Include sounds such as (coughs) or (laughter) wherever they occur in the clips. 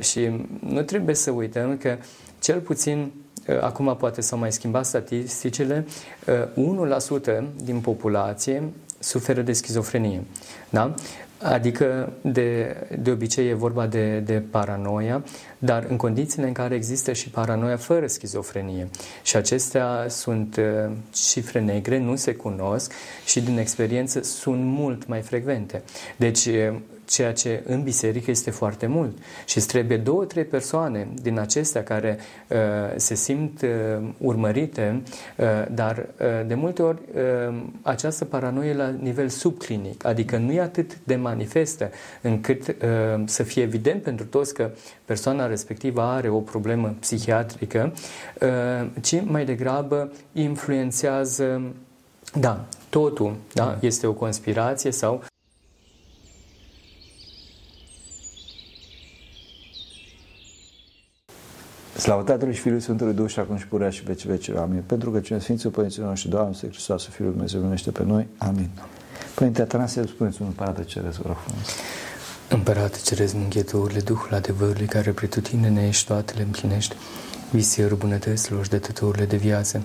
Și nu trebuie să uităm că cel puțin acum poate s-au mai schimbat statisticile, 1% din populație suferă de schizofrenie. Da? Adică, de, de obicei, e vorba de, de paranoia, dar în condițiile în care există și paranoia fără schizofrenie. Și acestea sunt uh, cifre negre, nu se cunosc și, din experiență, sunt mult mai frecvente. Deci, uh, ceea ce în biserică este foarte mult. Și îți trebuie două, trei persoane din acestea care uh, se simt uh, urmărite, uh, dar uh, de multe ori uh, această paranoie la nivel subclinic, adică nu e atât de manifestă încât uh, să fie evident pentru toți că persoana respectivă are o problemă psihiatrică, uh, ci mai degrabă influențează, da, totul, da, este o conspirație sau Slavă Tatălui și Fiului Sfântului Duh și acum și purea și veci veci. Amin. Pentru că cine Sfințul Părinții noștri, Doamne, Să Hristos, Fiul Dumnezeu, numește pe noi. Amin. Părinte Atanasie, spuneți un împărat ceresc, vă rog frumos. Împărate ceresc încheturile Duhul adevărului care pretutine ne ești toate le împlinești, visierul bunătăților și dătătorile de viață.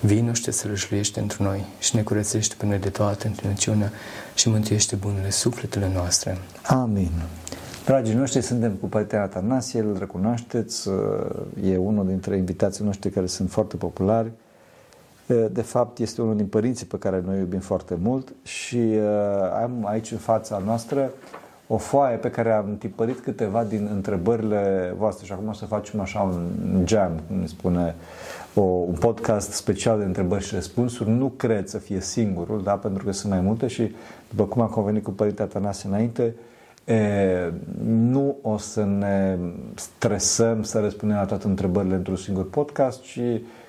Vino și te sălășluiește într noi și ne curățește pe noi de toată întunăciunea și mântuiește bunele sufletele noastre. Amin. Dragii noștri, suntem cu Părintele Atanasie, îl recunoașteți, e unul dintre invitații noștri care sunt foarte populari. De fapt, este unul din părinții pe care noi iubim foarte mult și am aici în fața noastră o foaie pe care am tipărit câteva din întrebările voastre și acum o să facem așa un jam, cum ne spune, o, un podcast special de întrebări și răspunsuri. Nu cred să fie singurul, da? pentru că sunt mai multe și după cum am convenit cu Părintele Atanasie înainte, E, nu o să ne stresăm să răspundem la toate întrebările într-un singur podcast, ci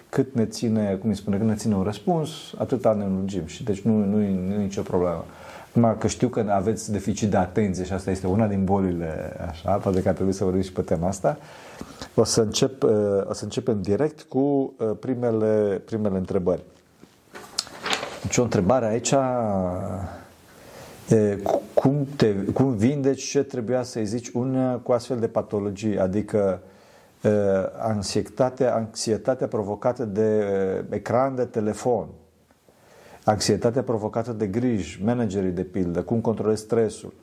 cât ne ține, cum îi spune, cât ne ține un răspuns, atâta ne lungim și deci nu, nu, nu e nicio problemă. Numai că știu că aveți deficit de atenție și asta este una din bolile, așa, poate că ar trebui să vorbim și pe tema asta. O să, încep, o să începem direct cu primele, primele întrebări. Deci o întrebare aici cum, te, cum vindeci ce trebuia să-i zici una cu astfel de patologii, adică anxietatea, anxietatea provocată de ecran de telefon, anxietatea provocată de griji, managerii de pildă, cum controlezi stresul,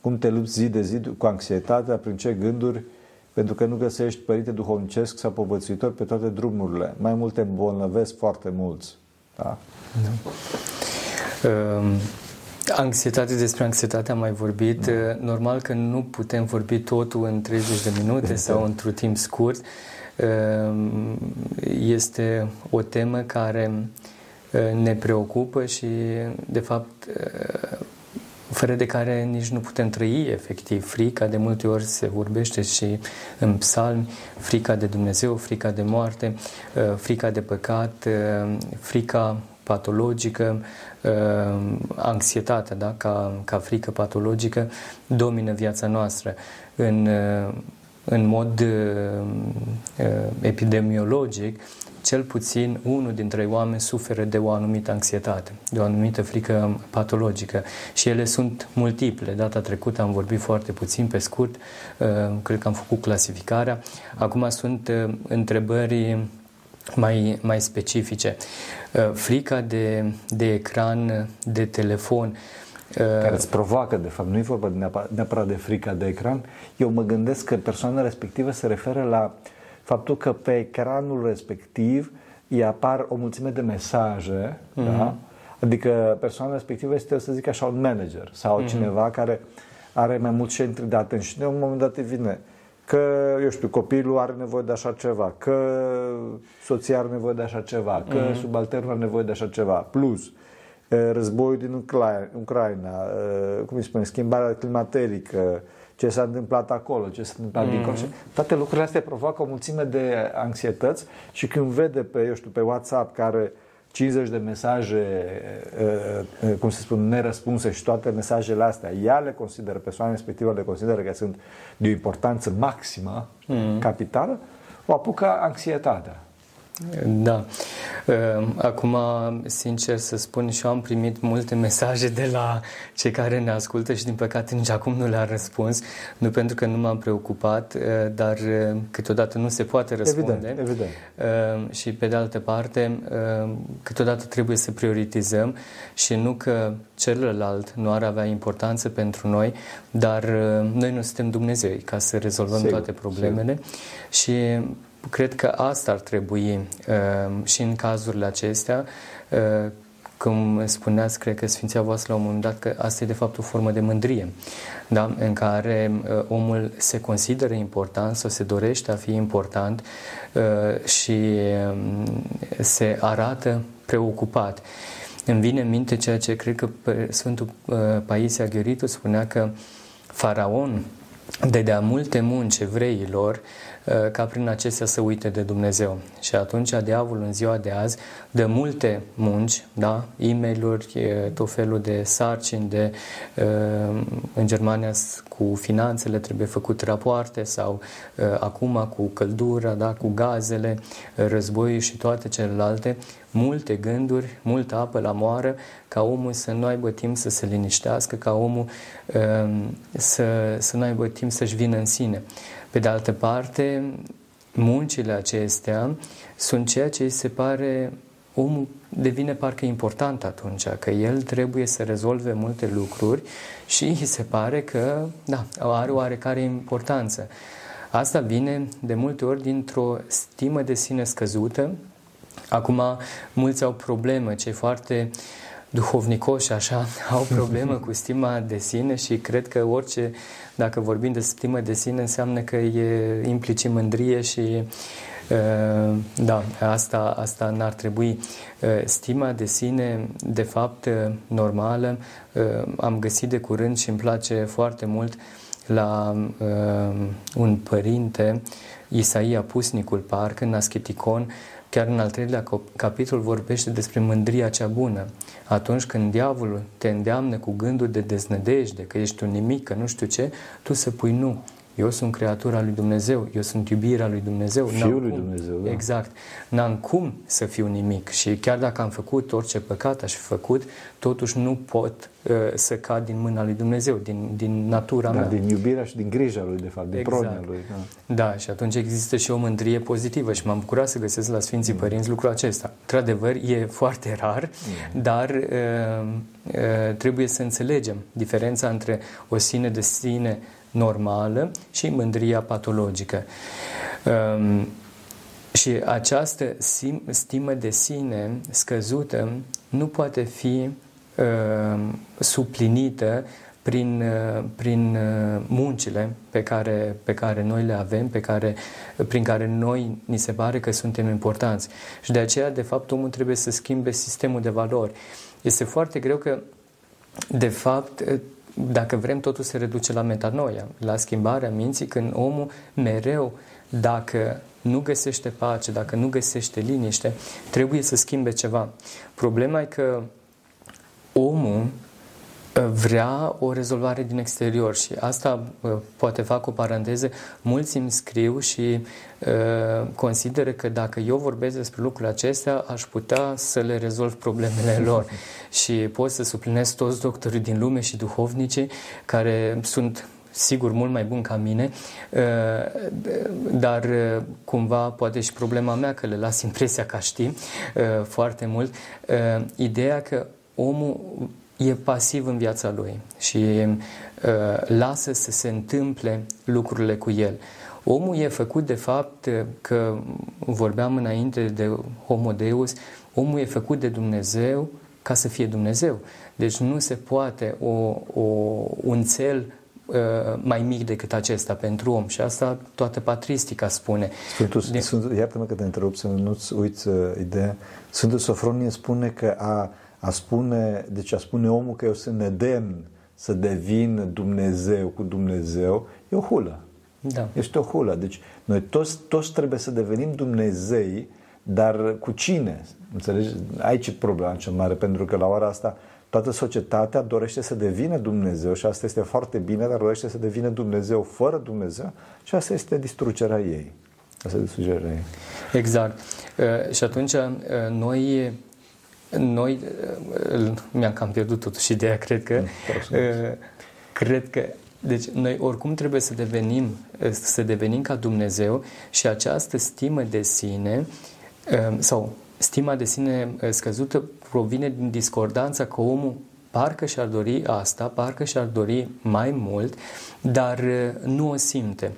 cum te lupți zi de zi cu anxietatea, prin ce gânduri, pentru că nu găsești părinte duhovnicesc sau povățuitor pe toate drumurile. Mai multe îmbolnăvesc foarte mulți. Da? da. Um Anxietate, despre anxietate am mai vorbit. Da. Normal că nu putem vorbi totul în 30 de minute (laughs) sau într-un timp scurt. Ehm, este o temă care eh, ne preocupă și, de fapt, eh, fără de care nici nu putem trăi efectiv. Frica de multe ori se vorbește și în psalmi, frica de Dumnezeu, frica de moarte, eh, frica de păcat, frica patologică, uh, anxietatea, da? ca, ca frică patologică, domină viața noastră. În, uh, în mod uh, epidemiologic, cel puțin unul dintre oameni suferă de o anumită anxietate, de o anumită frică patologică și ele sunt multiple. Data trecută am vorbit foarte puțin, pe scurt, cred că am făcut clasificarea. Acum sunt întrebări mai, mai specifice. Uh, frica de, de ecran, de telefon, uh, care îți provoacă, de fapt, nu e vorba neapărat, neapărat de frica de ecran. Eu mă gândesc că persoana respectivă se referă la faptul că pe ecranul respectiv îi apar o mulțime de mesaje, mm-hmm. da? Adică persoana respectivă este, să zic așa, un manager sau mm-hmm. cineva care are mai mulți centri de atenție și de un moment dat vine că, eu știu, copilul are nevoie de așa ceva, că soția are nevoie de așa ceva, că mm-hmm. subalternul are nevoie de așa ceva. Plus, războiul din Ucraina, Ucraina cum îi spune, schimbarea climaterică, ce s-a întâmplat acolo, ce s-a întâmplat mm-hmm. dincolo. Toate lucrurile astea provoacă o mulțime de anxietăți și când vede pe, eu știu, pe WhatsApp care 50 de mesaje, cum se spun, nerăspunse și toate mesajele astea, ea le consideră, persoana respectivă le consideră că sunt de o importanță maximă, mm. capitală, o apucă anxietatea. Da. Ehm, acum, sincer să spun, și eu am primit multe mesaje de la cei care ne ascultă și din păcate nici acum nu le-am răspuns, nu pentru că nu m-am preocupat, eh, dar eh, câteodată nu se poate răspunde. Evident, evident. Ehm, și pe de altă parte, ehm, câteodată trebuie să prioritizăm și nu că celălalt nu ar avea importanță pentru noi, dar noi nu suntem Dumnezeu ca să rezolvăm sigur, toate problemele sigur. și cred că asta ar trebui uh, și în cazurile acestea, uh, cum spuneați, cred că Sfinția voastră la un moment dat că asta e de fapt o formă de mândrie, da? în care uh, omul se consideră important sau se dorește a fi important uh, și uh, se arată preocupat. Îmi vine în minte ceea ce cred că Sfântul uh, Paisia Gheoritu spunea că faraon dădea multe munci evreilor Uh, ca prin acestea să uite de Dumnezeu. Și atunci diavolul în ziua de azi dă multe munci, da? e mail tot felul de sarcini, de, uh, în Germania cu finanțele trebuie făcut rapoarte sau uh, acum cu căldura, da? cu gazele, războiul și toate celelalte, multe gânduri, multă apă la moară, ca omul să nu aibă timp să se liniștească, ca omul să, să nu aibă timp să-și vină în sine. Pe de altă parte, muncile acestea sunt ceea ce îi se pare omul devine parcă important atunci, că el trebuie să rezolve multe lucruri și îi se pare că da, are oarecare importanță. Asta vine de multe ori dintr-o stimă de sine scăzută. Acum, mulți au probleme, cei foarte duhovnicoși așa (laughs) au problemă cu stima de sine și cred că orice dacă vorbim de stimă de sine, înseamnă că e implicit mândrie și uh, da, asta, asta n-ar trebui. Uh, stima de sine, de fapt, uh, normală, am găsit de curând și îmi place foarte mult la un părinte, Isaia Pusnicul, parcă, în Asceticon, Chiar în al treilea capitol vorbește despre mândria cea bună. Atunci când diavolul te îndeamnă cu gânduri de deznădejde, că ești un nimic, că nu știu ce, tu să pui nu. Eu sunt creatura lui Dumnezeu, eu sunt iubirea lui Dumnezeu. Fiul lui Dumnezeu, da. Exact. N-am cum să fiu nimic și chiar dacă am făcut orice păcat aș fi făcut, totuși nu pot uh, să cad din mâna lui Dumnezeu, din, din natura da, mea. din iubirea și din grija lui, de fapt, din exact. pronia lui. Da. da, și atunci există și o mândrie pozitivă și m-am bucurat să găsesc la Sfinții mm. Părinți lucrul acesta. Într-adevăr, e foarte rar, mm. dar uh, uh, trebuie să înțelegem diferența între o sine de sine normală și mândria patologică. Um, și această stimă de sine scăzută nu poate fi uh, suplinită prin, uh, prin uh, muncile pe care, pe care noi le avem, pe care, prin care noi ni se pare că suntem importanți. Și de aceea, de fapt, omul trebuie să schimbe sistemul de valori. Este foarte greu că, de fapt, dacă vrem, totul se reduce la metanoia, la schimbarea minții, când omul mereu, dacă nu găsește pace, dacă nu găsește liniște, trebuie să schimbe ceva. Problema e că omul vrea o rezolvare din exterior și asta poate fac o paranteză. Mulți îmi scriu și uh, consideră că dacă eu vorbesc despre lucrurile acestea, aș putea să le rezolv problemele (laughs) lor și pot să suplinesc toți doctorii din lume și duhovnicii care sunt sigur mult mai bun ca mine, dar cumva poate și problema mea că le las impresia că știi foarte mult. Ideea că omul e pasiv în viața lui și uh, lasă să se întâmple lucrurile cu el. Omul e făcut de fapt că vorbeam înainte de Homo Deus, omul e făcut de Dumnezeu ca să fie Dumnezeu. Deci nu se poate o, o, un cel uh, mai mic decât acesta pentru om și asta toată patristica spune. Sfântul, de... Sfântul, iartă-mă că te întrerup să nu-ți uiți uh, ideea. Sfântul Sofronie spune că a a spune, deci a spune omul că eu sunt nedemn să devin Dumnezeu cu Dumnezeu, e o hulă. Da. Este o hulă. Deci noi toți, toți trebuie să devenim Dumnezei, dar cu cine? Înțelegi? Aici e problema cea mare, pentru că la ora asta toată societatea dorește să devină Dumnezeu și asta este foarte bine, dar dorește să devină Dumnezeu fără Dumnezeu și asta este distrugerea ei. Asta de sugerare. Exact. Uh, și atunci uh, noi noi uh, mi-am cam pierdut totuși ideea, cred că mm, cred că deci noi oricum trebuie să devenim să devenim ca Dumnezeu și această stimă de sine sau stima de sine scăzută provine din discordanța că omul parcă și-ar dori asta, parcă și-ar dori mai mult, dar nu o simte.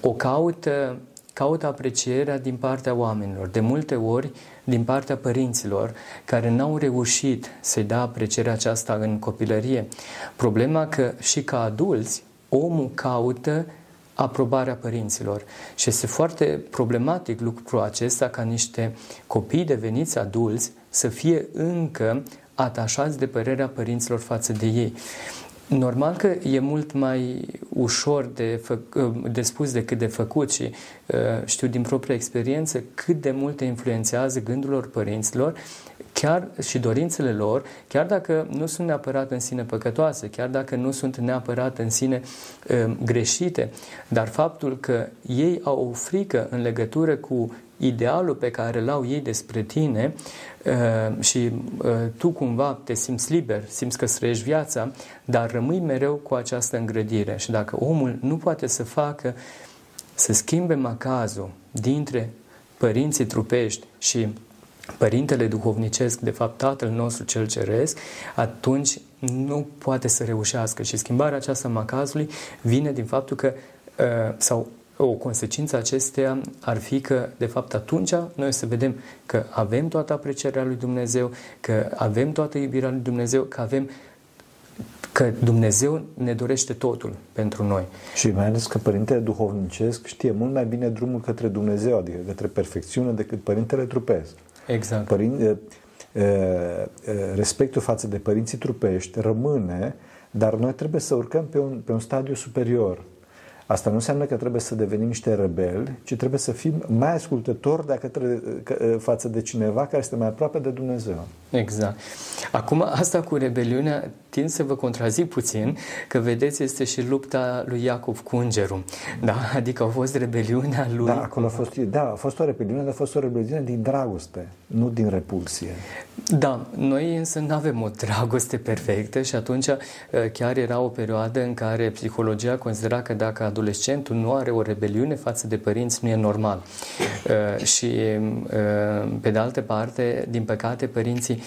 O caută caută aprecierea din partea oamenilor. De multe ori, din partea părinților care n-au reușit să-i dea aprecierea aceasta în copilărie. Problema că și ca adulți, omul caută aprobarea părinților. Și este foarte problematic lucrul acesta ca niște copii deveniți adulți să fie încă atașați de părerea părinților față de ei. Normal că e mult mai ușor de, fă, de spus decât de făcut și uh, știu din propria experiență cât de mult influențează gândurilor părinților chiar și dorințele lor, chiar dacă nu sunt neapărat în sine păcătoase, chiar dacă nu sunt neapărat în sine uh, greșite, dar faptul că ei au o frică în legătură cu idealul pe care îl au ei despre tine uh, și uh, tu cumva te simți liber, simți că trăiești viața, dar rămâi mereu cu această îngrădire. Și dacă omul nu poate să facă, să schimbe macazul dintre părinții trupești și Părintele duhovnicesc, de fapt Tatăl nostru cel ceresc, atunci nu poate să reușească și schimbarea aceasta macazului vine din faptul că uh, sau o consecință acesteia ar fi că, de fapt, atunci noi o să vedem că avem toată aprecierea lui Dumnezeu, că avem toată iubirea lui Dumnezeu, că avem că Dumnezeu ne dorește totul pentru noi. Și mai ales că Părintele Duhovnicesc știe mult mai bine drumul către Dumnezeu, adică către perfecțiune, decât Părintele Trupesc. Exact. Părin, respectul față de părinții trupești rămâne, dar noi trebuie să urcăm pe un, pe un stadiu superior. Asta nu înseamnă că trebuie să devenim niște rebeli, ci trebuie să fim mai ascultători de către, față de cineva care este mai aproape de Dumnezeu. Exact. Acum, asta cu rebeliunea tind să vă contrazic puțin, că vedeți, este și lupta lui Iacov cu îngerul. Da? Adică a fost rebeliunea lui. Da, acolo a fost, da, a fost o rebeliune, dar a fost o rebeliune din dragoste, nu din repulsie. Da, noi însă nu avem o dragoste perfectă și atunci uh, chiar era o perioadă în care psihologia considera că dacă adolescentul nu are o rebeliune față de părinți, nu e normal. Uh, și uh, pe de altă parte, din păcate, părinții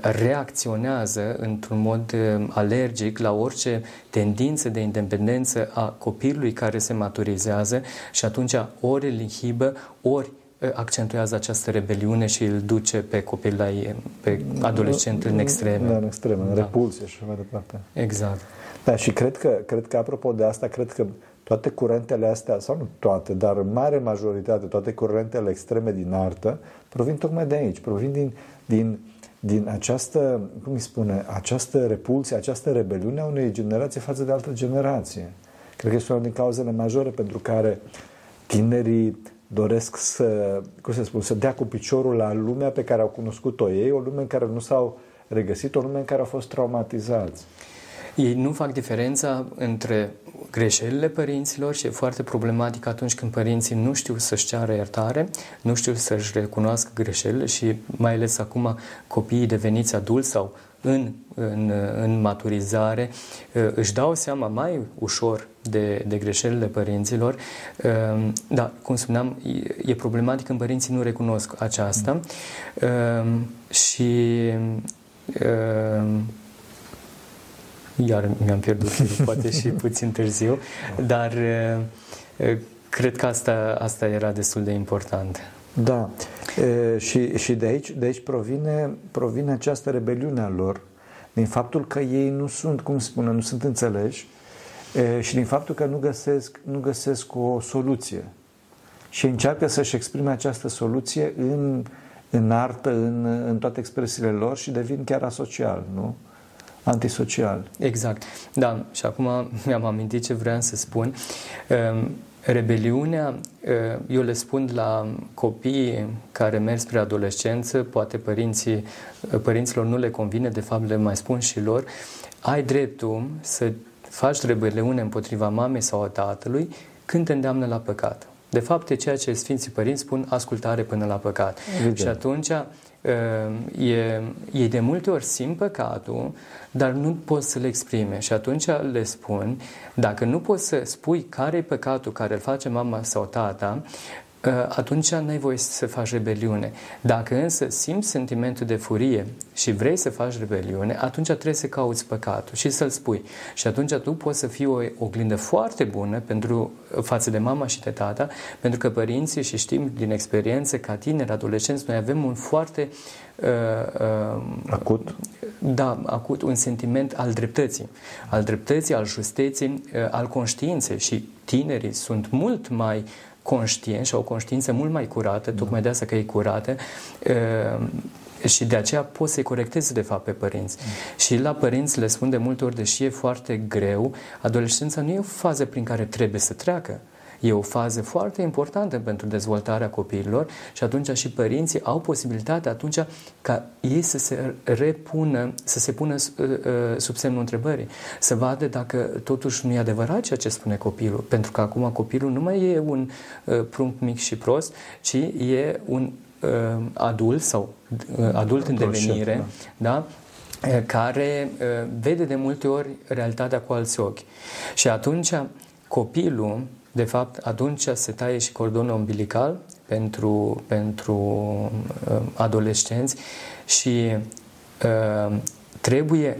reacționează într-un mod alergic la orice tendință de independență a copilului care se maturizează și atunci ori îl inhibă, ori accentuează această rebeliune și îl duce pe copil la pe adolescent în extreme. Da, în extreme, în da. repulsie și mai departe. Exact. Da, și cred că, cred că apropo de asta, cred că toate curentele astea, sau nu toate, dar mare majoritate, toate curentele extreme din artă, provin tocmai de aici, provin din, din, din această, cum îi spune, această repulsie, această rebeliune a unei generații față de altă generație. Cred că este una din cauzele majore pentru care tinerii doresc să, cum să spun, să dea cu piciorul la lumea pe care au cunoscut-o ei, o lume în care nu s-au regăsit, o lume în care au fost traumatizați. Ei nu fac diferența între greșelile părinților și e foarte problematic atunci când părinții nu știu să-și ceară iertare, nu știu să-și recunoască greșelile și mai ales acum copiii deveniți adulți sau în, în, în maturizare își dau seama mai ușor de, de greșelile părinților. Ehm, da, cum spuneam, e problematic când părinții nu recunosc aceasta ehm, și ehm, iar mi-am pierdut poate și (laughs) puțin târziu, dar cred că asta, asta era destul de important. Da, e, și, și de aici, de aici provine, provine această rebeliune a lor, din faptul că ei nu sunt, cum spune, nu sunt înțeleși e, și din faptul că nu găsesc, nu găsesc o soluție. Și încearcă să-și exprime această soluție în, în artă, în, în toate expresiile lor și devin chiar asocial, nu? Antisocial. Exact. Da, și acum mi-am amintit ce vreau să spun. Rebeliunea, eu le spun la copiii care merg spre adolescență, poate părinții, părinților nu le convine, de fapt le mai spun și lor, ai dreptul să faci rebeliune împotriva mamei sau a tatălui când te îndeamnă la păcat. De fapt, e ceea ce Sfinții Părinți spun, ascultare până la păcat. Evident. Și atunci e, ei de multe ori simt păcatul, dar nu pot să le exprime. Și atunci le spun, dacă nu poți să spui care e păcatul care îl face mama sau tata, atunci n-ai voie să faci rebeliune. Dacă însă simți sentimentul de furie și vrei să faci rebeliune, atunci trebuie să cauți păcatul și să-l spui. Și atunci tu poți să fii o oglindă foarte bună pentru, față de mama și de tata, pentru că părinții, și știm din experiență, ca tineri, adolescenți, noi avem un foarte uh, uh, acut. Da, acut, un sentiment al dreptății, al dreptății, al justeții, uh, al conștiinței și tinerii sunt mult mai conștient și au o conștiință mult mai curată, da. tocmai de asta că e curată, uh, și de aceea pot să-i corecteze de fapt pe părinți. Mm. Și la părinți le spun de multe ori, deși e foarte greu, adolescența nu e o fază prin care trebuie să treacă. E o fază foarte importantă pentru dezvoltarea copiilor și atunci și părinții au posibilitatea atunci ca ei să se repună, să se pună uh, uh, sub semnul întrebării, să vadă dacă totuși nu e adevărat ceea ce spune copilul, pentru că acum copilul nu mai e un uh, prunc mic și prost, ci e un adult sau adult în devenire, da? care vede de multe ori realitatea cu alți ochi. Și atunci copilul de fapt, atunci se taie și cordonul umbilical pentru, pentru uh, adolescenți și uh, trebuie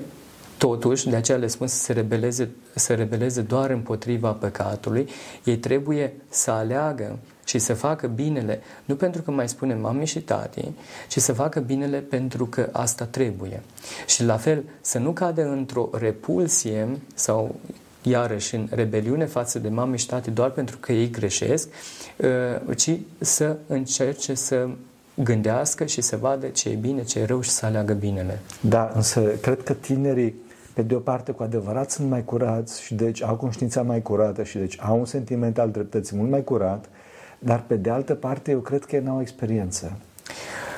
totuși, de aceea le spun să se rebeleze, să rebeleze doar împotriva păcatului, ei trebuie să aleagă și să facă binele, nu pentru că mai spune mami și tati, ci să facă binele pentru că asta trebuie. Și la fel, să nu cadă într-o repulsie sau iarăși în rebeliune față de mame și tate doar pentru că ei greșesc, uh, ci să încerce să gândească și să vadă ce e bine, ce e rău și să aleagă binele. Da, însă cred că tinerii, pe de o parte, cu adevărat sunt mai curați și deci au conștiința mai curată și deci au un sentiment al dreptății mult mai curat, dar pe de altă parte eu cred că n-au experiență.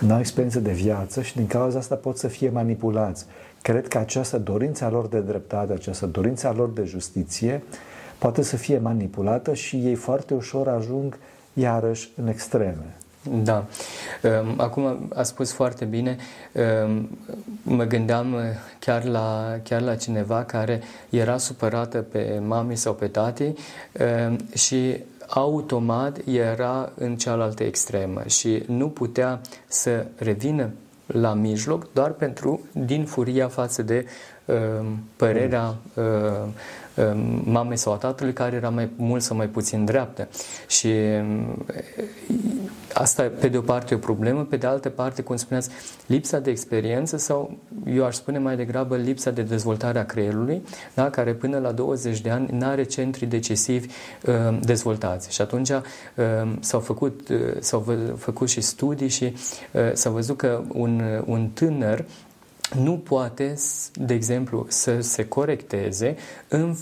N-au experiență de viață și din cauza asta pot să fie manipulați. Cred că această dorință a lor de dreptate, această dorință a lor de justiție poate să fie manipulată și ei foarte ușor ajung iarăși în extreme. Da. Ehm, acum a spus foarte bine, ehm, mă gândeam chiar la, chiar la cineva care era supărată pe mami sau pe tati ehm, și automat era în cealaltă extremă și nu putea să revină la mijloc doar pentru, din furia față de uh, părerea uh, uh, mamei sau a tatălui care era mai mult sau mai puțin dreaptă. Și uh, asta, pe de o parte, e o problemă, pe de altă parte, cum spuneați, lipsa de experiență sau, eu aș spune mai degrabă, lipsa de dezvoltare a creierului, da? care până la 20 de ani nu are centri decisivi uh, dezvoltați. Și atunci uh, s-au, făcut, uh, s-au făcut și studii și uh, s-a văzut că un, un tânăr nu poate, de exemplu, să se corecteze în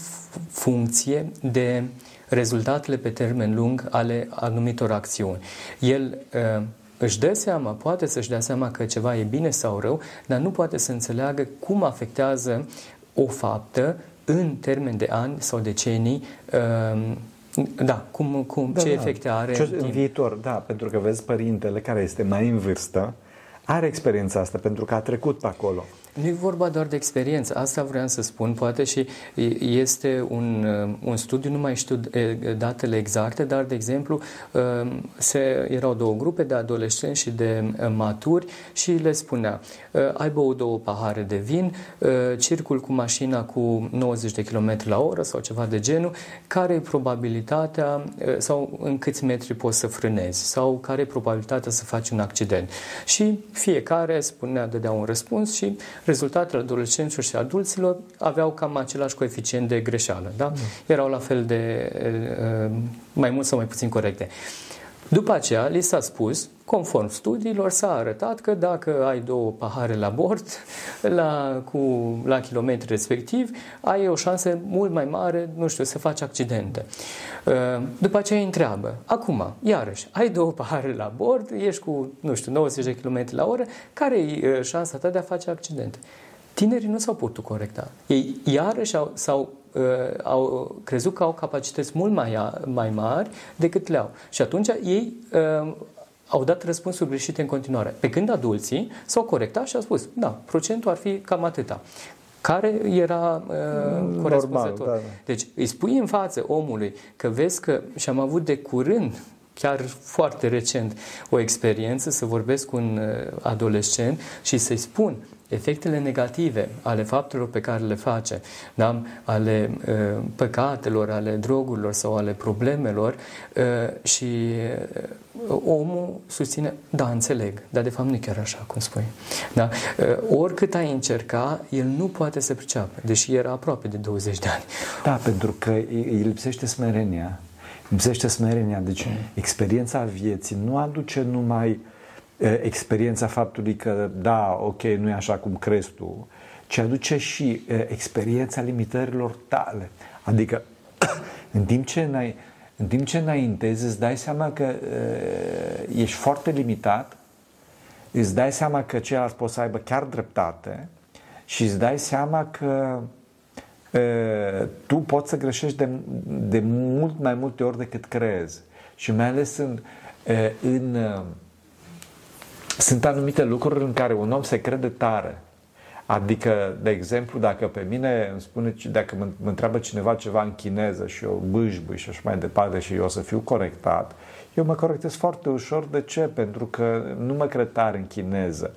funcție de uh, rezultatele pe termen lung ale anumitor acțiuni. El uh, își dă seama, poate să-și dea seama că ceva e bine sau rău, dar nu poate să înțeleagă cum afectează o faptă în termen de ani sau decenii uh, da, cum, cum, da, ce da. efecte are ce, în, în viitor, da, pentru că vezi părintele care este mai în vârstă, are experiența asta pentru că a trecut pe acolo. Nu e vorba doar de experiență, asta vreau să spun, poate și este un, un studiu, nu mai știu datele exacte, dar, de exemplu, se, erau două grupe de adolescenți și de maturi și le spunea, ai băut două pahare de vin, circul cu mașina cu 90 de km la oră sau ceva de genul, care e probabilitatea sau în câți metri poți să frânezi sau care e probabilitatea să faci un accident. Și fiecare spunea, dădea un răspuns și rezultatele adolescenților și adulților aveau cam același coeficient de greșeală. Da? Mm. Erau la fel de mai mult sau mai puțin corecte. După aceea, li s-a spus, conform studiilor, s-a arătat că dacă ai două pahare la bord, (laughs) la, cu, la kilometri respectiv, ai o șansă mult mai mare, nu știu, să faci accidente. După aceea îi întreabă, acum, iarăși, ai două (laughs) pahare la bord, ești cu, nu știu, 90 de km la oră, care e șansa ta de a face accidente? Tinerii nu s-au putut corecta. Ei iarăși au, s-au uh, au crezut că au capacități mult mai, mai mari decât le au. Și atunci ei uh, au dat răspunsuri greșite în continuare. Pe când adulții s-au corectat și au spus, da, procentul ar fi cam atâta care era uh, corespunzător. Normal, da. Deci îi spui în față omului că vezi că, și am avut de curând chiar foarte recent o experiență să vorbesc cu un uh, adolescent și să-i spun efectele negative ale faptelor pe care le face, da? ale uh, păcatelor, ale drogurilor sau ale problemelor uh, și uh, omul susține, da, înțeleg, dar de fapt nu e chiar așa cum spui. Da? Uh, oricât ai încerca, el nu poate să priceapă, deși era aproape de 20 de ani. Da, pentru că îi lipsește smerenia. Lipsește smerenia. Deci experiența vieții nu aduce numai experiența faptului că da, ok, nu e așa cum crezi tu, ci aduce și experiența limitărilor tale. Adică (coughs) în timp ce n-ai, în timp ce înaintezi, îți dai seama că uh, ești foarte limitat, îți dai seama că ceilalți pot să aibă chiar dreptate și îți dai seama că tu poți să greșești de, de mult mai multe ori decât crezi. Și mai ales în, în sunt anumite lucruri în care un om se crede tare. Adică, de exemplu, dacă pe mine îmi spune, dacă mă, mă întreabă cineva ceva în chineză și eu bâșbâi și așa mai departe și eu o să fiu corectat, eu mă corectez foarte ușor. De ce? Pentru că nu mă cred tare în chineză.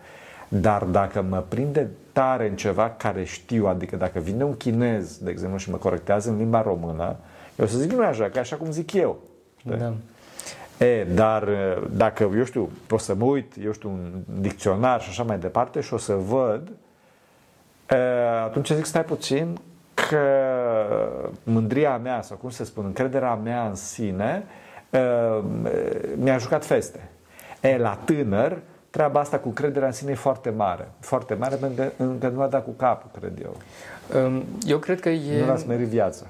Dar dacă mă prinde tare în ceva care știu, adică dacă vine un chinez, de exemplu, și mă corectează în limba română, eu o să zic nu e așa, că e așa cum zic eu. Da. E, dar dacă, eu știu, o să mă uit, eu știu, un dicționar și așa mai departe și o să văd, e, atunci zic, stai puțin, că mândria mea, sau cum se spun, încrederea mea în sine, e, mi-a jucat feste. E, la tânăr, treaba asta cu crederea în sine e foarte mare. Foarte mare pentru că încă nu a dat cu capul, cred eu. Eu cred că e... Nu l-a smerit viața.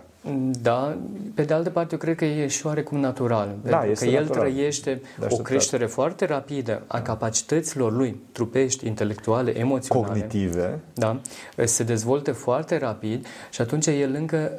Da, pe de altă parte eu cred că e și oarecum natural, da, pentru că el natural. trăiește o creștere foarte rapidă a capacităților lui, trupești, intelectuale, emoționale. Cognitive. Da, se dezvoltă foarte rapid și atunci el încă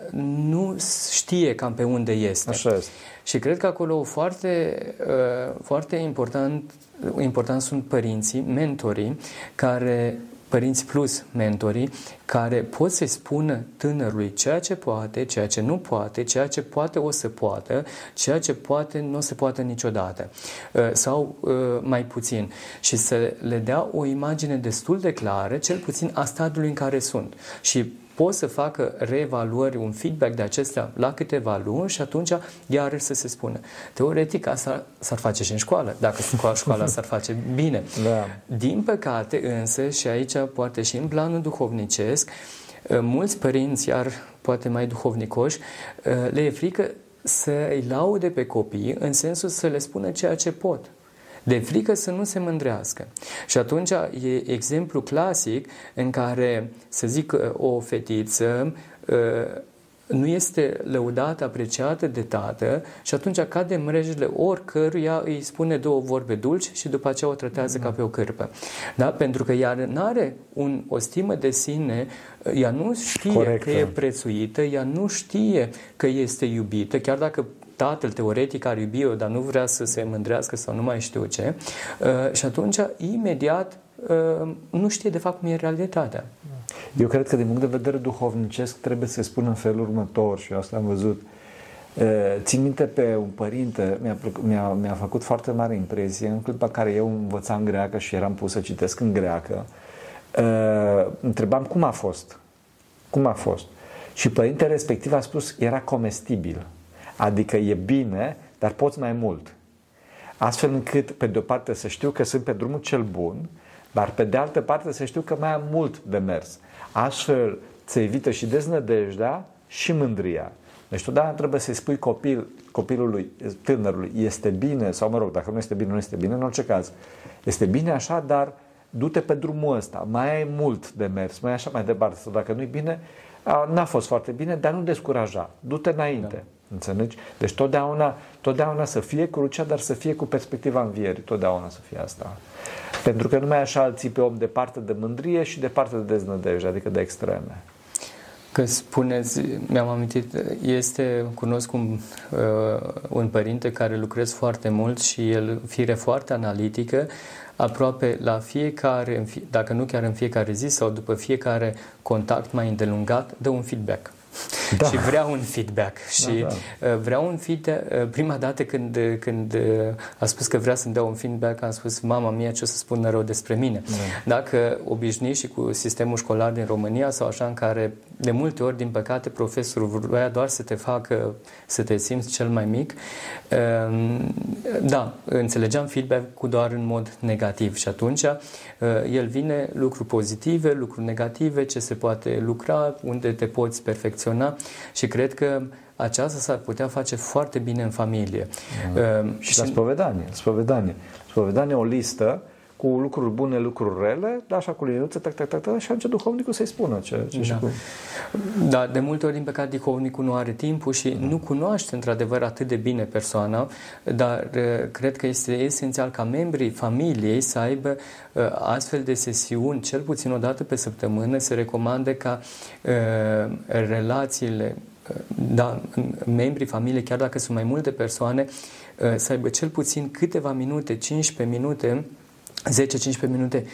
nu știe cam pe unde este. Așa este. Și cred că acolo foarte, uh, foarte important, important sunt părinții, mentorii, care părinți plus mentorii care pot să-i spună tânărului ceea ce poate, ceea ce nu poate, ceea ce poate o să poată, ceea ce poate nu o să poată niciodată. Uh, sau uh, mai puțin. Și să le dea o imagine destul de clară, cel puțin a stadiului în care sunt. Și pot să facă reevaluări, un feedback de acestea la câteva luni și atunci iarăși să se spună. Teoretic asta s-ar face și în școală, dacă școala (laughs) s-ar face bine. Da. Din păcate însă, și aici poate și în planul duhovnicesc, ă, mulți părinți, iar poate mai duhovnicoși, ă, le e frică să îi laude pe copii în sensul să le spună ceea ce pot de frică să nu se mândrească. Și atunci e exemplu clasic în care, să zic, o fetiță uh, nu este lăudată, apreciată de tată și atunci cade în mrejele oricăruia îi spune două vorbe dulci și după aceea o tratează mm. ca pe o cârpă. Da? Pentru că ea nu are un, o stimă de sine, ea nu știe Corect, că e prețuită, ea nu știe că este iubită, chiar dacă tatăl teoretic ar iubi-o, dar nu vrea să se mândrească sau nu mai știu ce. Uh, și atunci, imediat, uh, nu știe de fapt cum e realitatea. Eu cred că din punct de vedere duhovnicesc trebuie să spun în felul următor și asta am văzut. Uh, țin minte pe un părinte, mi-a, mi-a, mi-a făcut foarte mare impresie în clipa care eu învățam greacă și eram pus să citesc în greacă. Întrebam cum a fost. Cum a fost? Și părintele respectiv a spus era comestibil. Adică e bine, dar poți mai mult. Astfel încât, pe de o parte, să știu că sunt pe drumul cel bun, dar pe de altă parte să știu că mai am mult de mers. Astfel se evită și deznădejdea și mândria. Deci totdeauna trebuie să-i spui copil, copilului, tânărului, este bine, sau mă rog, dacă nu este bine, nu este bine, în orice caz. Este bine așa, dar du-te pe drumul ăsta, mai ai mult de mers, mai așa mai departe. Sau dacă nu-i bine, n-a fost foarte bine, dar nu descuraja, du-te înainte. Da. Înțelegi? Deci totdeauna, totdeauna să fie crucea, dar să fie cu perspectiva învierii. Totdeauna să fie asta. Pentru că numai așa îl ții pe om departe de mândrie și departe de deznădejde, adică de extreme. Că spuneți, mi-am amintit, este, cunosc un, uh, un părinte care lucrez foarte mult și el, fire foarte analitică, aproape la fiecare, dacă nu chiar în fiecare zi sau după fiecare contact mai îndelungat, dă un feedback da. și vreau un feedback. Și da, da. Uh, vreau un feedback. Uh, prima dată când, când uh, a spus că vrea să-mi dea un feedback, am spus, mama mia, ce o să spună rău despre mine. Da. Dacă obișnui și cu sistemul școlar din România sau așa în care de multe ori, din păcate, profesorul vrea doar să te facă să te simți cel mai mic, um, da, înțelegeam feedback cu doar în mod negativ și atunci el vine lucruri pozitive, lucruri negative, ce se poate lucra, unde te poți perfecționa reacționa și cred că aceasta s-ar putea face foarte bine în familie. Da. Uh, și, și la spovedanie. Spovedanie. Spovedanie o listă cu lucruri bune, lucruri rele, da, așa cu liniuță, tac, tac, tac, tac, și atunci duhovnicul să-i spună ce, ce da. și cum. Da, de multe ori, din păcate, duhovnicul nu are timpul și da. nu cunoaște, într-adevăr, atât de bine persoana, dar uh, cred că este esențial ca membrii familiei să aibă uh, astfel de sesiuni, cel puțin o dată pe săptămână, se recomandă ca uh, relațiile uh, da, membrii familiei, chiar dacă sunt mai multe persoane, uh, să aibă cel puțin câteva minute, 15 minute, 10-15 minute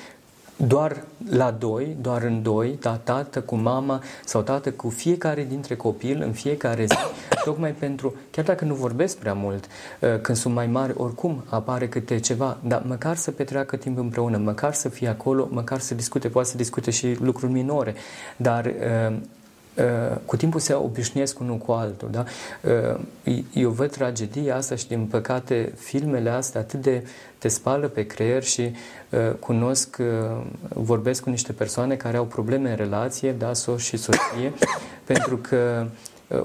doar la doi, doar în doi, da, tată cu mama sau tată cu fiecare dintre copil în fiecare zi, (coughs) tocmai pentru, chiar dacă nu vorbesc prea mult, uh, când sunt mai mari, oricum apare câte ceva, dar măcar să petreacă timp împreună, măcar să fie acolo, măcar să discute, poate să discute și lucruri minore, dar uh, Uh, cu timpul se obișnuiesc unul cu altul. Da? Uh, eu văd tragedia asta și, din păcate, filmele astea atât de te spală pe creier și uh, cunosc, vorbesc cu niște persoane care au probleme în relație, da, soț și soție, (coughs) pentru că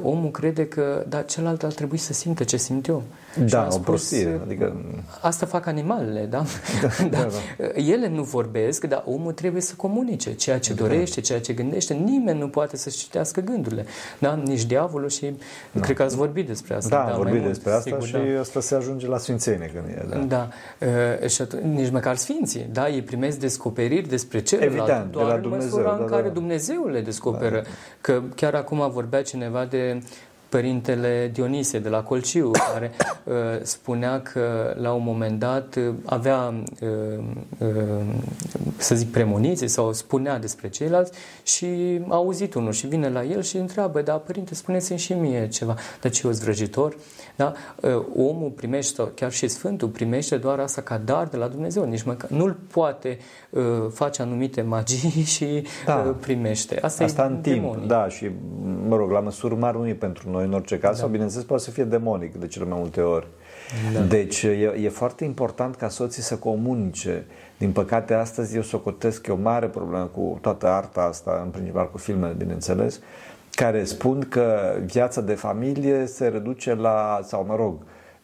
omul crede că da, celălalt ar trebui să simtă ce simt eu. Da, o prostie. Adică... Asta fac animalele, da? (laughs) (laughs) Da, da, da? Ele nu vorbesc, dar omul trebuie să comunice ceea ce da. dorește, ceea ce gândește. Nimeni nu poate să-și citească gândurile. Da? Nici diavolul și da. cred că ați vorbit despre asta. Da, da am vorbit despre asta sigur, și da. asta se ajunge la sfințenie când e. Da. da. Uh, și atunci, nici măcar sfinții, da? Ei primesc descoperiri despre celălalt. Evident, doar de la Dumnezeu, în măsura da, în care da. Dumnezeu le descoperă. Da. Că chiar acum vorbea cineva de părintele Dionisie de la Colciu, (coughs) care uh, spunea că la un moment dat uh, avea, uh, uh, să zic, premoniție sau spunea despre ceilalți și a auzit unul și vine la el și întreabă, da, părinte, spuneți-mi și mie ceva, dar ce eu vrăjitor? Da? Uh, omul primește, sau chiar și Sfântul primește doar asta ca dar de la Dumnezeu, nici măcar nu-l poate uh, face anumite magii (laughs) și da. uh, primește. Asta, asta e în timp, demonii. da, și mă rog, la măsură mare nu e pentru noi în orice caz, da. sau bineînțeles poate să fie demonic de cele mai multe ori. Da. Deci e, e foarte important ca soții să comunice. Din păcate, astăzi eu socotesc e o mare problemă cu toată arta asta, în principal cu filmele, bineînțeles, care spun că viața de familie se reduce la, sau mă rog,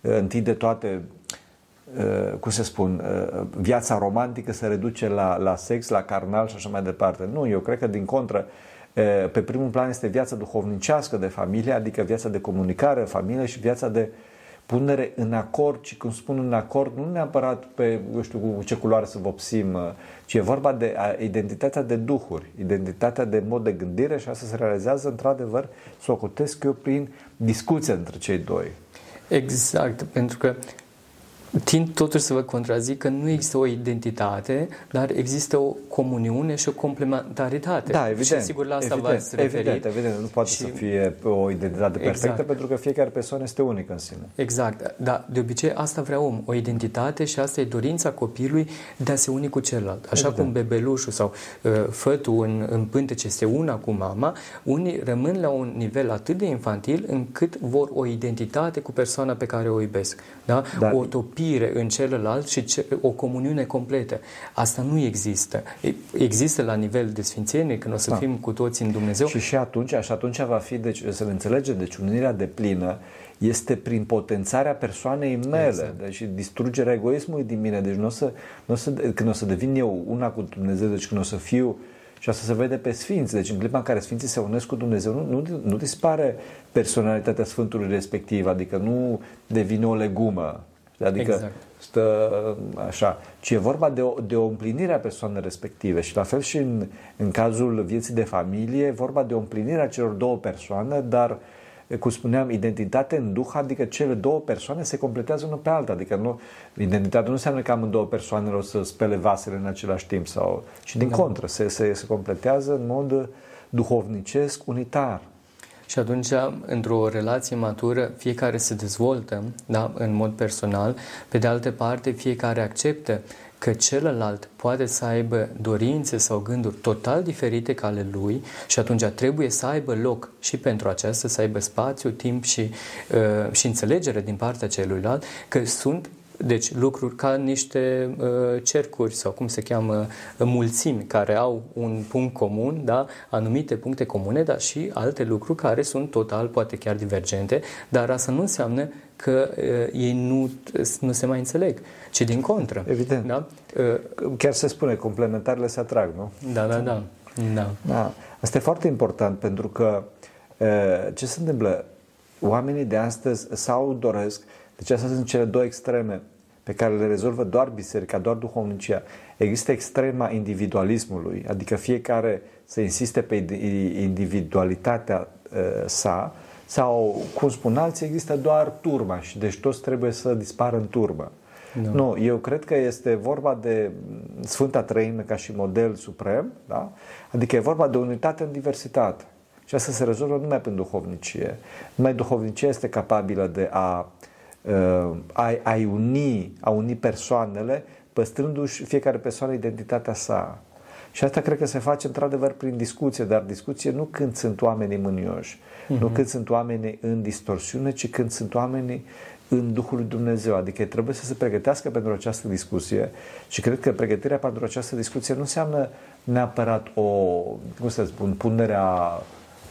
întâi de toate, uh, cum se spun, uh, viața romantică se reduce la, la sex, la carnal și așa mai departe. Nu, eu cred că din contră, uh, pe primul plan este viața duhovnicească de familie, adică viața de comunicare în familie și viața de uh, punere în acord și când spun în acord, nu neapărat pe, eu știu, cu ce culoare să vopsim, uh, ci e vorba de identitatea de duhuri, identitatea de mod de gândire și asta se realizează într-adevăr, să o eu prin discuția între cei doi. Exact, pentru că tind totuși să vă contrazic că nu există o identitate, dar există o comuniune și o complementaritate. Da, evident. Și sigur la asta evident, v-ați referit. Evident, evident. Nu poate și... să fie o identitate perfectă exact. pentru că fiecare persoană este unică în sine. Exact. Da, de obicei asta vrea om, o identitate și asta e dorința copilului de a se uni cu celălalt. Așa evident. cum bebelușul sau uh, fătul în, în pântece se una cu mama, unii rămân la un nivel atât de infantil încât vor o identitate cu persoana pe care o iubesc. Da? Dar... O utopie iubire în celălalt și o comuniune completă. Asta nu există. Există la nivel de sfințenie, când o să da. fim cu toți în Dumnezeu. Și și atunci, și atunci va fi, deci, să le înțelege, deci unirea de plină este prin potențarea persoanei mele, exact. deci distrugerea egoismului din mine. Deci nu o să, nu o să, când o să devin eu una cu Dumnezeu, deci când o să fiu și asta se vede pe Sfinți. Deci în clipa în care Sfinții se unesc cu Dumnezeu, nu, nu, nu dispare personalitatea Sfântului respectiv, adică nu devine o legumă Adică exact. stă așa. Ci e vorba de o, de o împlinire a persoanei respective și la fel și în, în cazul vieții de familie, e vorba de o împlinire a celor două persoane, dar uh, cum spuneam, identitate în duh, adică cele două persoane se completează unul pe alta. Adică nu, identitatea nu înseamnă că amândouă persoanele o să spele vasele în același timp, sau, ci din da. contră, se, se, se completează în mod duhovnicesc, unitar. Și atunci, într-o relație matură, fiecare se dezvoltă da, în mod personal, pe de altă parte, fiecare acceptă că celălalt poate să aibă dorințe sau gânduri total diferite ca ale lui și atunci trebuie să aibă loc și pentru aceasta, să aibă spațiu, timp și, uh, și înțelegere din partea celuilalt, că sunt deci lucruri ca niște uh, cercuri sau cum se cheamă mulțimi care au un punct comun, da? anumite puncte comune, dar și alte lucruri care sunt total, poate chiar divergente, dar asta nu înseamnă că uh, ei nu, nu se mai înțeleg, ci din contră. Evident. Da? Uh, chiar se spune, complementarele se atrag, nu? Da, da, da. da. da. Asta e foarte important pentru că uh, ce se întâmplă? Oamenii de astăzi sau doresc deci astea sunt cele două extreme pe care le rezolvă doar biserica, doar duhovnicia. Există extrema individualismului, adică fiecare să insiste pe individualitatea uh, sa, sau, cum spun alții, există doar turma și deci toți trebuie să dispară în turmă. No. Nu, eu cred că este vorba de Sfânta Trăime ca și model suprem, da? adică e vorba de unitate în diversitate. Și asta se rezolvă numai prin duhovnicie. Numai duhovnicia este capabilă de a uh, uh, ai, ai uni, a uni persoanele, păstrându-și fiecare persoană identitatea sa. Și asta cred că se face într-adevăr prin discuție, dar discuție nu când sunt oamenii mânioși, uh-huh. nu mhm. când sunt oamenii în distorsiune, ci când sunt oamenii în Duhul lui Dumnezeu. Adică trebuie să se pregătească pentru această discuție și cred că pregătirea pentru această discuție nu înseamnă neapărat o, cum să spun, punerea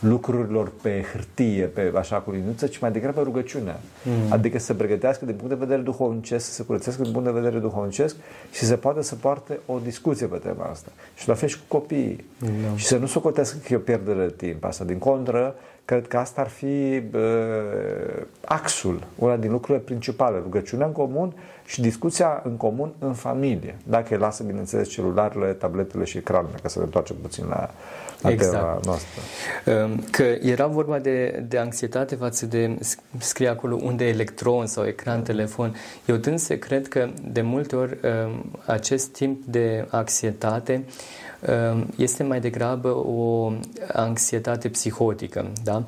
lucrurilor pe hârtie, pe așa cu liniuță, ci mai degrabă rugăciunea. Mm. Adică să pregătească din punct de vedere duhovnicesc, să se curățească din punct de vedere duhovnicesc și să poată să poarte o discuție pe tema asta. Și la fel și cu copiii. Mm. Și să nu socotească că e o pierdere de timp. Asta din contră, cred că asta ar fi uh, axul, una din lucrurile principale. Rugăciunea în comun și discuția în comun în familie. Dacă îi lasă, bineînțeles, celularele, tabletele și ecranele, ca să ne întoarcem puțin la exact. noastră. Ehm, că era vorba de, de anxietate față de, scrie acolo, unde electron sau ecran, telefon. Eu tând să cred că de multe ori ehm, acest timp de anxietate ehm, este mai degrabă o anxietate psihotică. Da?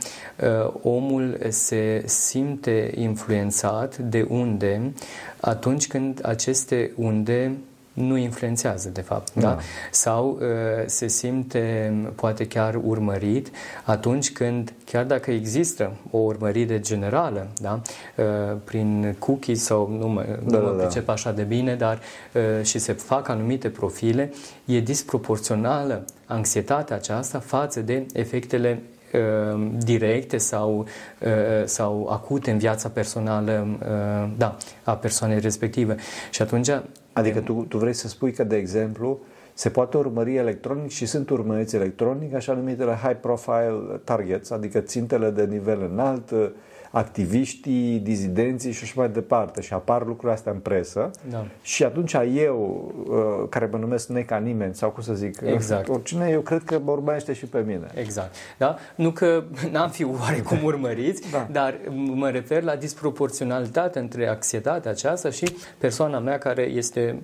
Omul se simte influențat de unde atunci când aceste unde nu influențează, de fapt. Da? da? Sau uh, se simte poate chiar urmărit atunci când, chiar dacă există o urmărire generală, da? Uh, prin cookies sau nu mă, da, nu mă da, da. pricep așa de bine, dar uh, și se fac anumite profile, e disproporțională anxietatea aceasta față de efectele uh, directe sau, uh, sau acute în viața personală uh, da, a persoanei respective. Și atunci Adică tu, tu vrei să spui că, de exemplu, se poate urmări electronic și sunt urmăriți electronic, așa numitele high profile targets, adică țintele de nivel înalt, activiștii, dizidenții și așa mai departe. Și apar lucrurile astea în presă. Da. Și atunci eu, uh, care mă numesc neca nimeni, sau cum să zic, exact. oricine, eu cred că mă urmărește și pe mine. Exact. Da? Nu că (laughs) n-am fi oarecum urmăriți, da. dar mă refer la disproporționalitate între anxietatea aceasta și persoana mea care este,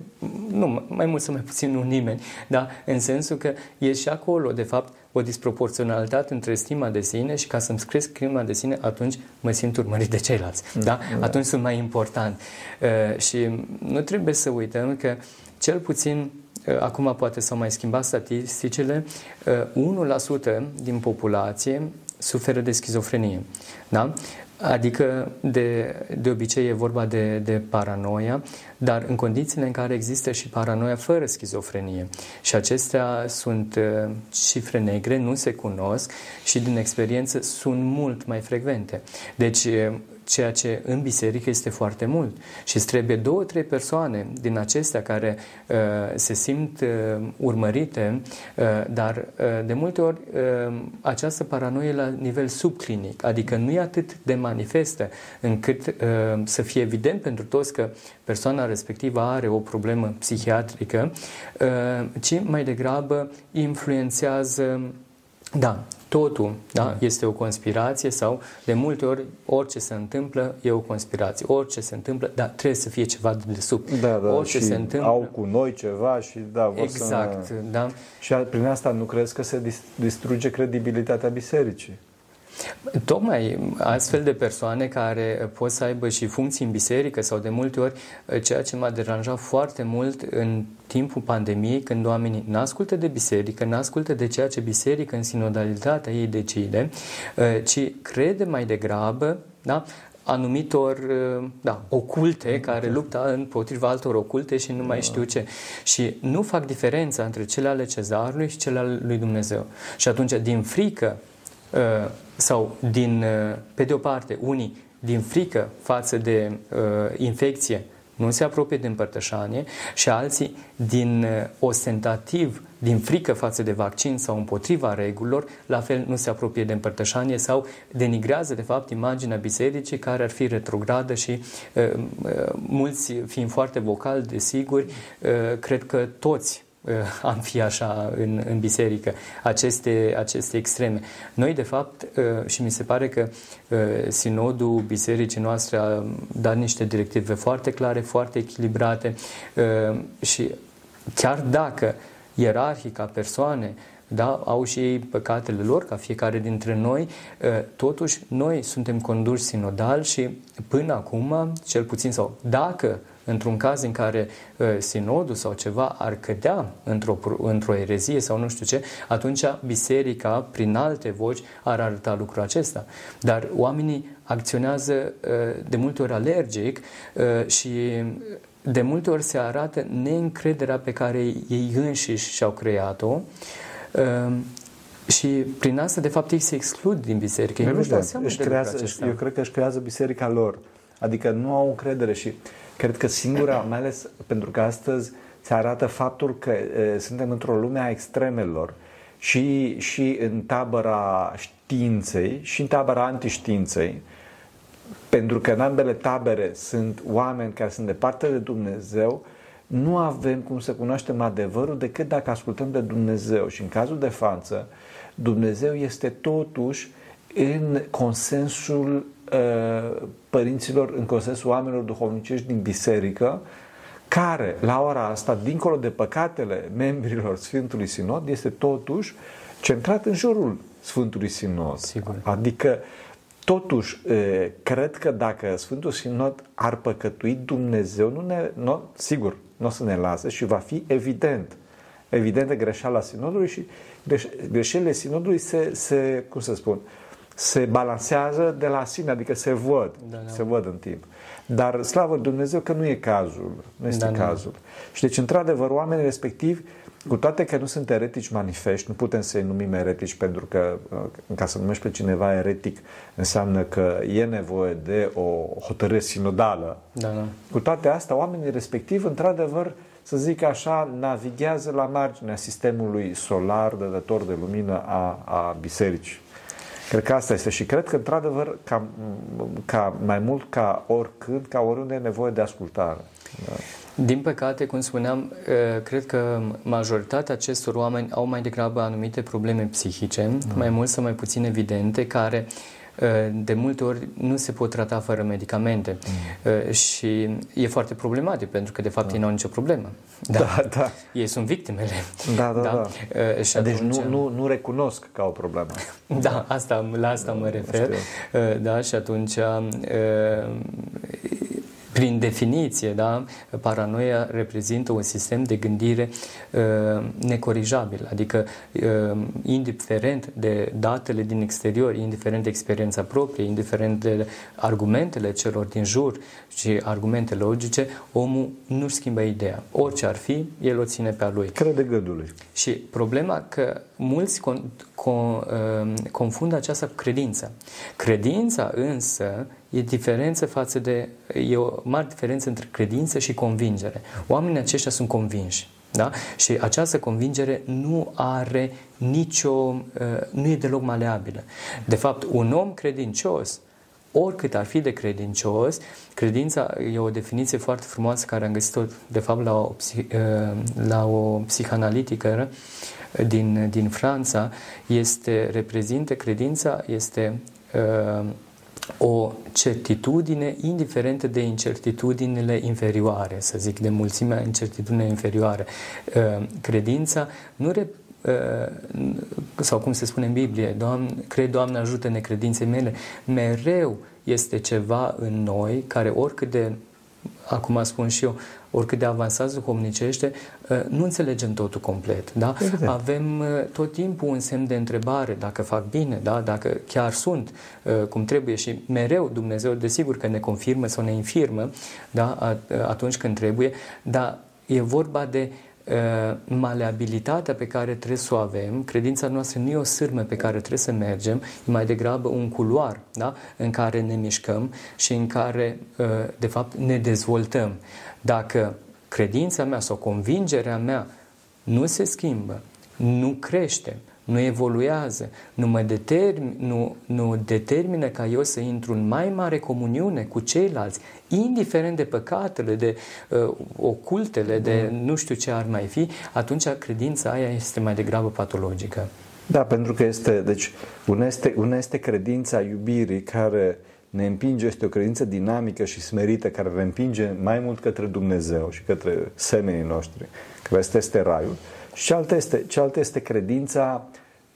nu, mai mult sau mai puțin un nimeni, da? în sensul că e și acolo, de fapt, o disproporționalitate între stima de sine și ca să-mi cresc stima de sine, atunci mă simt urmărit de ceilalți. Mm, da? da? Atunci sunt mai important. Uh, și nu trebuie să uităm că cel puțin uh, acum poate s-au mai schimbat statisticile, uh, 1% din populație suferă de schizofrenie. Da? Adică, de, de obicei, e vorba de, de paranoia, dar în condițiile în care există și paranoia fără schizofrenie. Și acestea sunt uh, cifre negre, nu se cunosc și, din experiență, sunt mult mai frecvente. Deci, uh, ceea ce în biserică este foarte mult. Și îți trebuie două, trei persoane din acestea care uh, se simt uh, urmărite, uh, dar uh, de multe ori uh, această paranoie la nivel subclinic, adică nu e atât de manifestă încât uh, să fie evident pentru toți că persoana respectivă are o problemă psihiatrică, uh, ci mai degrabă influențează da, totul da, da, este o conspirație sau de multe ori orice se întâmplă e o conspirație. Orice se întâmplă, dar trebuie să fie ceva de sub. Da, da, orice și se întâmplă. au cu noi ceva și da, vor Exact, să... da. Și prin asta nu crezi că se distruge credibilitatea bisericii? Tocmai astfel de persoane care pot să aibă și funcții în biserică sau de multe ori ceea ce m-a deranjat foarte mult în timpul pandemiei când oamenii nu ascultă de biserică, nu ascultă de ceea ce biserică în sinodalitatea ei decide, ci crede mai degrabă da, anumitor da, oculte care luptă împotriva altor oculte și nu mai știu ce. Și nu fac diferența între cele ale cezarului și cele ale lui Dumnezeu. Și atunci, din frică sau din, pe de o parte, unii din frică față de uh, infecție nu se apropie de împărtășanie și alții din uh, ostentativ, din frică față de vaccin sau împotriva regulilor, la fel nu se apropie de împărtășanie sau denigrează de fapt imaginea bisericii care ar fi retrogradă și uh, uh, mulți fiind foarte vocali, desigur, uh, cred că toți Uh, (laughs) am fi așa în, în biserică, aceste, aceste extreme. Noi, de fapt, uh, și mi se pare că uh, sinodul bisericii noastre a dat niște directive foarte clare, foarte echilibrate și chiar dacă ierarhic ca persoane da, au și ei păcatele lor, ca fiecare dintre noi, totuși noi suntem conduși sinodal și până acum, cel puțin sau dacă într-un caz în care uh, sinodul sau ceva ar cădea într-o, într-o erezie sau nu știu ce, atunci biserica, prin alte voci, ar arăta lucrul acesta. Dar oamenii acționează uh, de multe ori alergic uh, și de multe ori se arată neîncrederea pe care ei înșiși și-au creat-o uh, și prin asta, de fapt, ei se exclud din biserică. Ei nu își creează, eu cred că își creează biserica lor. Adică nu au încredere și Cred că singura, mai ales pentru că astăzi se arată faptul că e, suntem într-o lume a extremelor și, și în tabăra științei și în tabăra antiștiinței, pentru că în ambele tabere sunt oameni care sunt departe de Dumnezeu, nu avem cum să cunoaștem adevărul decât dacă ascultăm de Dumnezeu. Și în cazul de față, Dumnezeu este totuși în consensul Uh, părinților în consensul oamenilor duhovnicești din biserică, care, la ora asta, dincolo de păcatele membrilor Sfântului Sinod, este totuși centrat în jurul Sfântului Sinod. Sigur. Adică, totuși, uh, cred că dacă Sfântul Sinod ar păcătui Dumnezeu, nu ne, nu, sigur, nu o să ne lasă și va fi evident evidentă greșeala sinodului și greșelile sinodului se, se cum să spun, uh, se balansează de la sine, adică se văd, da, da. se văd în timp. Dar slavă Dumnezeu că nu e cazul, nu este da, cazul. Da. Și deci, într-adevăr, oamenii respectivi, cu toate că nu sunt eretici manifesti, nu putem să-i numim eretici pentru că, uh, ca să numești pe cineva eretic, înseamnă că e nevoie de o hotărâre sinodală. Da, da. Cu toate astea, oamenii respectivi, într-adevăr, să zic așa, navighează la marginea sistemului solar, dădător de lumină a, a bisericii. Cred că asta este și cred că, într-adevăr, ca, ca mai mult ca oricând, ca oriunde, e nevoie de ascultare. Da. Din păcate, cum spuneam, cred că majoritatea acestor oameni au mai degrabă anumite probleme psihice, mm. mai mult sau mai puțin evidente, care uh, Eh, de multe ori nu se pot trata fără medicamente mm. Eh, și e foarte problematic pentru că de fapt da. ei nu au nicio problemă. Da, da. (laughs) da. Ei sunt victimele. Da, da, da. da. Eh, și deci atunci... nu, nu, nu recunosc ca o problemă. Da, asta, la asta mă refer. Da, și atunci prin definiție, da, paranoia reprezintă un sistem de gândire uh, necorijabil, adică uh, indiferent de datele din exterior, indiferent de experiența proprie, indiferent de argumentele celor din jur și argumente logice, omul nu-și schimbă ideea. Orice ar fi, el o ține pe a lui. Crede gândului. Și problema că mulți con, con, uh, confundă aceasta cu credința. Credința însă e diferență față de, e o mare diferență între credință și convingere. Oamenii aceștia sunt convinși. Da? Și această convingere nu are nicio, uh, nu e deloc maleabilă. De fapt, un om credincios oricât ar fi de credincios, credința e o definiție foarte frumoasă care am găsit-o, de fapt, la o, la o psihanalitică din, din Franța, este, reprezintă, credința este uh, o certitudine indiferentă de incertitudinile inferioare, să zic, de mulțimea incertitudine inferioare. Uh, credința nu re, uh, sau cum se spune în Biblie, Doamne, cred, Doamne, ajută-ne credinței mele, mereu este ceva în noi care oricât de acum spun și eu, oricât de avansați duhovnicește, uh, nu înțelegem totul complet. Da? Evident. Avem uh, tot timpul un semn de întrebare dacă fac bine, da? dacă chiar sunt uh, cum trebuie și mereu Dumnezeu, desigur că ne confirmă sau ne infirmă da? atunci când trebuie, dar e vorba de Uh, maleabilitatea pe care trebuie să o avem, credința noastră nu e o sârmă pe care trebuie să mergem, e mai degrabă un culoar da? în care ne mișcăm și în care, uh, de fapt, ne dezvoltăm. Dacă credința mea sau convingerea mea nu se schimbă, nu crește, nu evoluează, nu mă determin, nu, nu determină ca eu să intru în mai mare comuniune cu ceilalți, indiferent de păcatele, de uh, ocultele, de da. nu știu ce ar mai fi, atunci credința aia este mai degrabă patologică. Da, pentru că este, deci, una este, una este credința iubirii care ne împinge, este o credință dinamică și smerită care ne împinge mai mult către Dumnezeu și către semenii noștri, care este, este raiul. Și cealaltă este, cealaltă este credința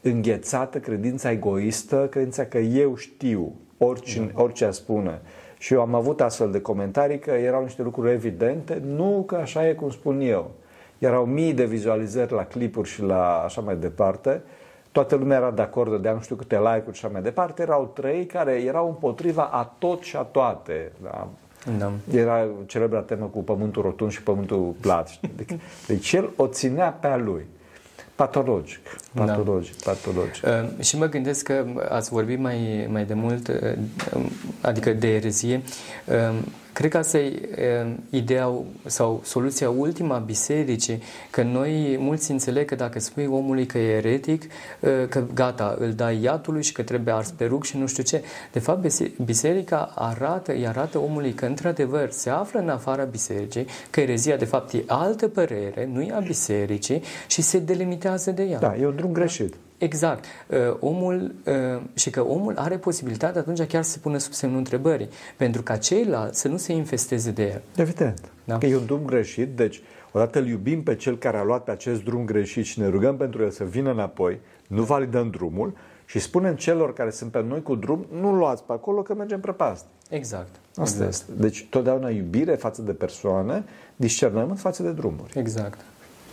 înghețată, credința egoistă, credința că eu știu orice, da. orice a spune. Și eu am avut astfel de comentarii că erau niște lucruri evidente, nu că așa e cum spun eu. Erau mii de vizualizări la clipuri și la așa mai departe. Toată lumea era de acord, de nu știu câte like-uri și așa mai departe. Erau trei care erau împotriva a tot și a toate. Da? Da. Era celebra temă cu pământul rotund și pământul plat. Deci, deci el o ținea pe a lui. Patologic, patologic, da. patologic. Uh, și mă gândesc că ați vorbit mai, mai de mult, uh, adică de erezie. Uh, Cred că asta e ideea sau soluția ultima a bisericii, că noi mulți înțeleg că dacă spui omului că e eretic, că gata, îl dai iatului și că trebuie ars pe rug și nu știu ce. De fapt, biserica arată, îi arată omului că într-adevăr se află în afara bisericii, că erezia de fapt e altă părere, nu e a bisericii și se delimitează de ea. Da, e un drum greșit. Exact. Uh, omul, uh, și că omul are posibilitatea atunci chiar să se pună sub semnul întrebării, pentru ca ceilalți să nu se infesteze de el. Evident. Da? Că e un drum greșit, deci odată îl iubim pe cel care a luat pe acest drum greșit și ne rugăm pentru el să vină înapoi, nu validăm drumul și spunem celor care sunt pe noi cu drum, nu luați pe acolo că mergem prăpast. Exact. Asta exact. este. Deci totdeauna iubire față de persoane, discernământ față de drumuri. Exact.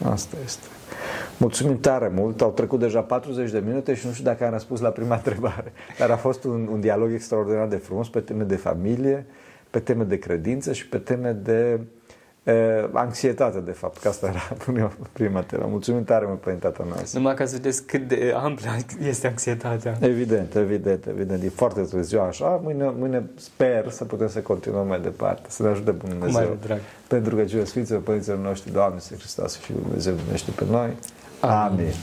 Asta este. Mulțumim tare mult. Au trecut deja 40 de minute și nu știu dacă am răspuns la prima (laughs) întrebare. Dar a fost un, un dialog extraordinar de frumos pe teme de familie, pe teme de credință și pe teme de Uh, anxietate, de fapt, că asta era (laughs) prima temă. Mulțumim tare mult, Părinte Atanas. Numai ca să vedeți cât de amplă este anxietatea. Evident, evident, evident. E foarte târziu așa. Mâine, mâine sper să putem să continuăm mai departe, să ne ajute Bunul Dumnezeu. Mai drag. Pentru că cele Sfinților Părinților noștri, Doamne, Să Hristos și Dumnezeu Dumnezeu pe noi. Amin. Amin.